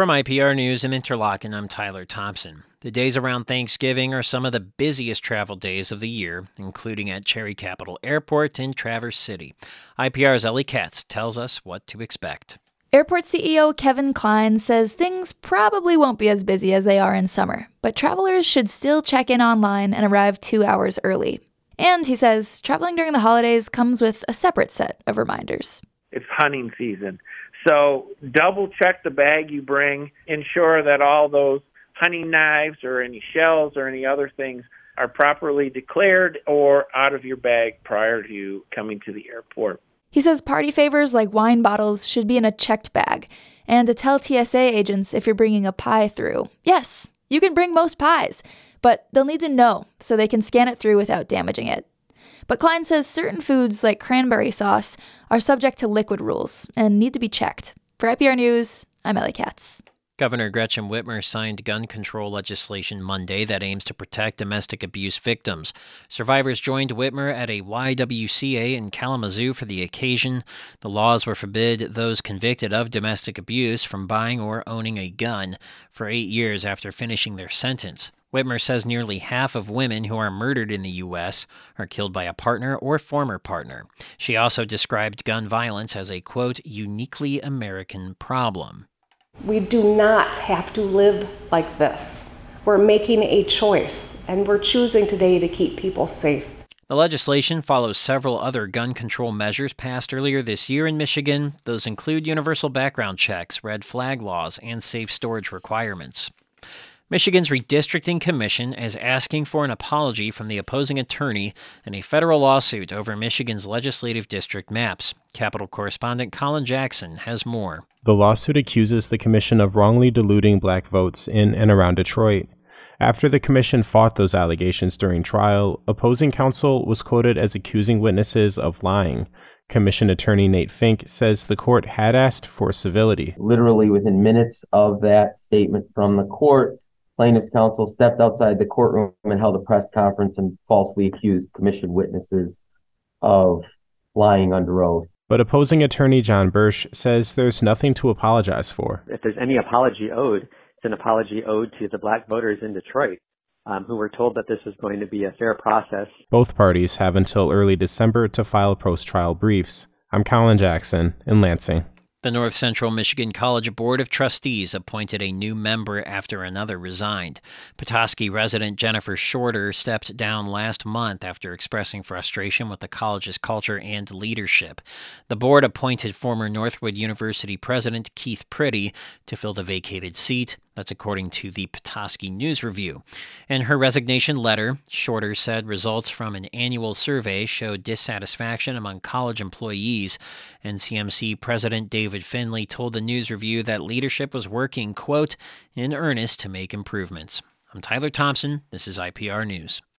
From IPR News in Interlochen, I'm Tyler Thompson. The days around Thanksgiving are some of the busiest travel days of the year, including at Cherry Capital Airport in Traverse City. IPR's Ellie Katz tells us what to expect. Airport CEO Kevin Klein says things probably won't be as busy as they are in summer, but travelers should still check in online and arrive two hours early. And he says traveling during the holidays comes with a separate set of reminders. It's hunting season. So double check the bag you bring. Ensure that all those hunting knives or any shells or any other things are properly declared or out of your bag prior to coming to the airport. He says party favors like wine bottles should be in a checked bag, and to tell TSA agents if you're bringing a pie through. Yes, you can bring most pies, but they'll need to know so they can scan it through without damaging it. But Klein says certain foods like cranberry sauce are subject to liquid rules and need to be checked. For IPR News, I'm Ellie Katz. Governor Gretchen Whitmer signed gun control legislation Monday that aims to protect domestic abuse victims. Survivors joined Whitmer at a YWCA in Kalamazoo for the occasion. The laws will forbid those convicted of domestic abuse from buying or owning a gun for eight years after finishing their sentence. Whitmer says nearly half of women who are murdered in the U.S. are killed by a partner or former partner. She also described gun violence as a, quote, uniquely American problem. We do not have to live like this. We're making a choice, and we're choosing today to keep people safe. The legislation follows several other gun control measures passed earlier this year in Michigan. Those include universal background checks, red flag laws, and safe storage requirements. Michigan's Redistricting Commission is asking for an apology from the opposing attorney in a federal lawsuit over Michigan's legislative district maps. Capitol correspondent Colin Jackson has more. The lawsuit accuses the commission of wrongly diluting black votes in and around Detroit. After the commission fought those allegations during trial, opposing counsel was quoted as accusing witnesses of lying. Commission attorney Nate Fink says the court had asked for civility. Literally within minutes of that statement from the court, plaintiff's counsel stepped outside the courtroom and held a press conference and falsely accused commission witnesses of lying under oath. But opposing attorney John Bursch says there's nothing to apologize for. If there's any apology owed, it's an apology owed to the black voters in Detroit. Um, who were told that this was going to be a fair process. Both parties have until early December to file post trial briefs. I'm Colin Jackson in Lansing. The North Central Michigan College Board of Trustees appointed a new member after another resigned. Petoskey resident Jennifer Shorter stepped down last month after expressing frustration with the college's culture and leadership. The board appointed former Northwood University president Keith Pretty to fill the vacated seat. That's according to the Petoskey News Review. In her resignation letter, Shorter said results from an annual survey showed dissatisfaction among college employees. NCMC President David Finley told the News Review that leadership was working, quote, in earnest to make improvements. I'm Tyler Thompson. This is IPR News.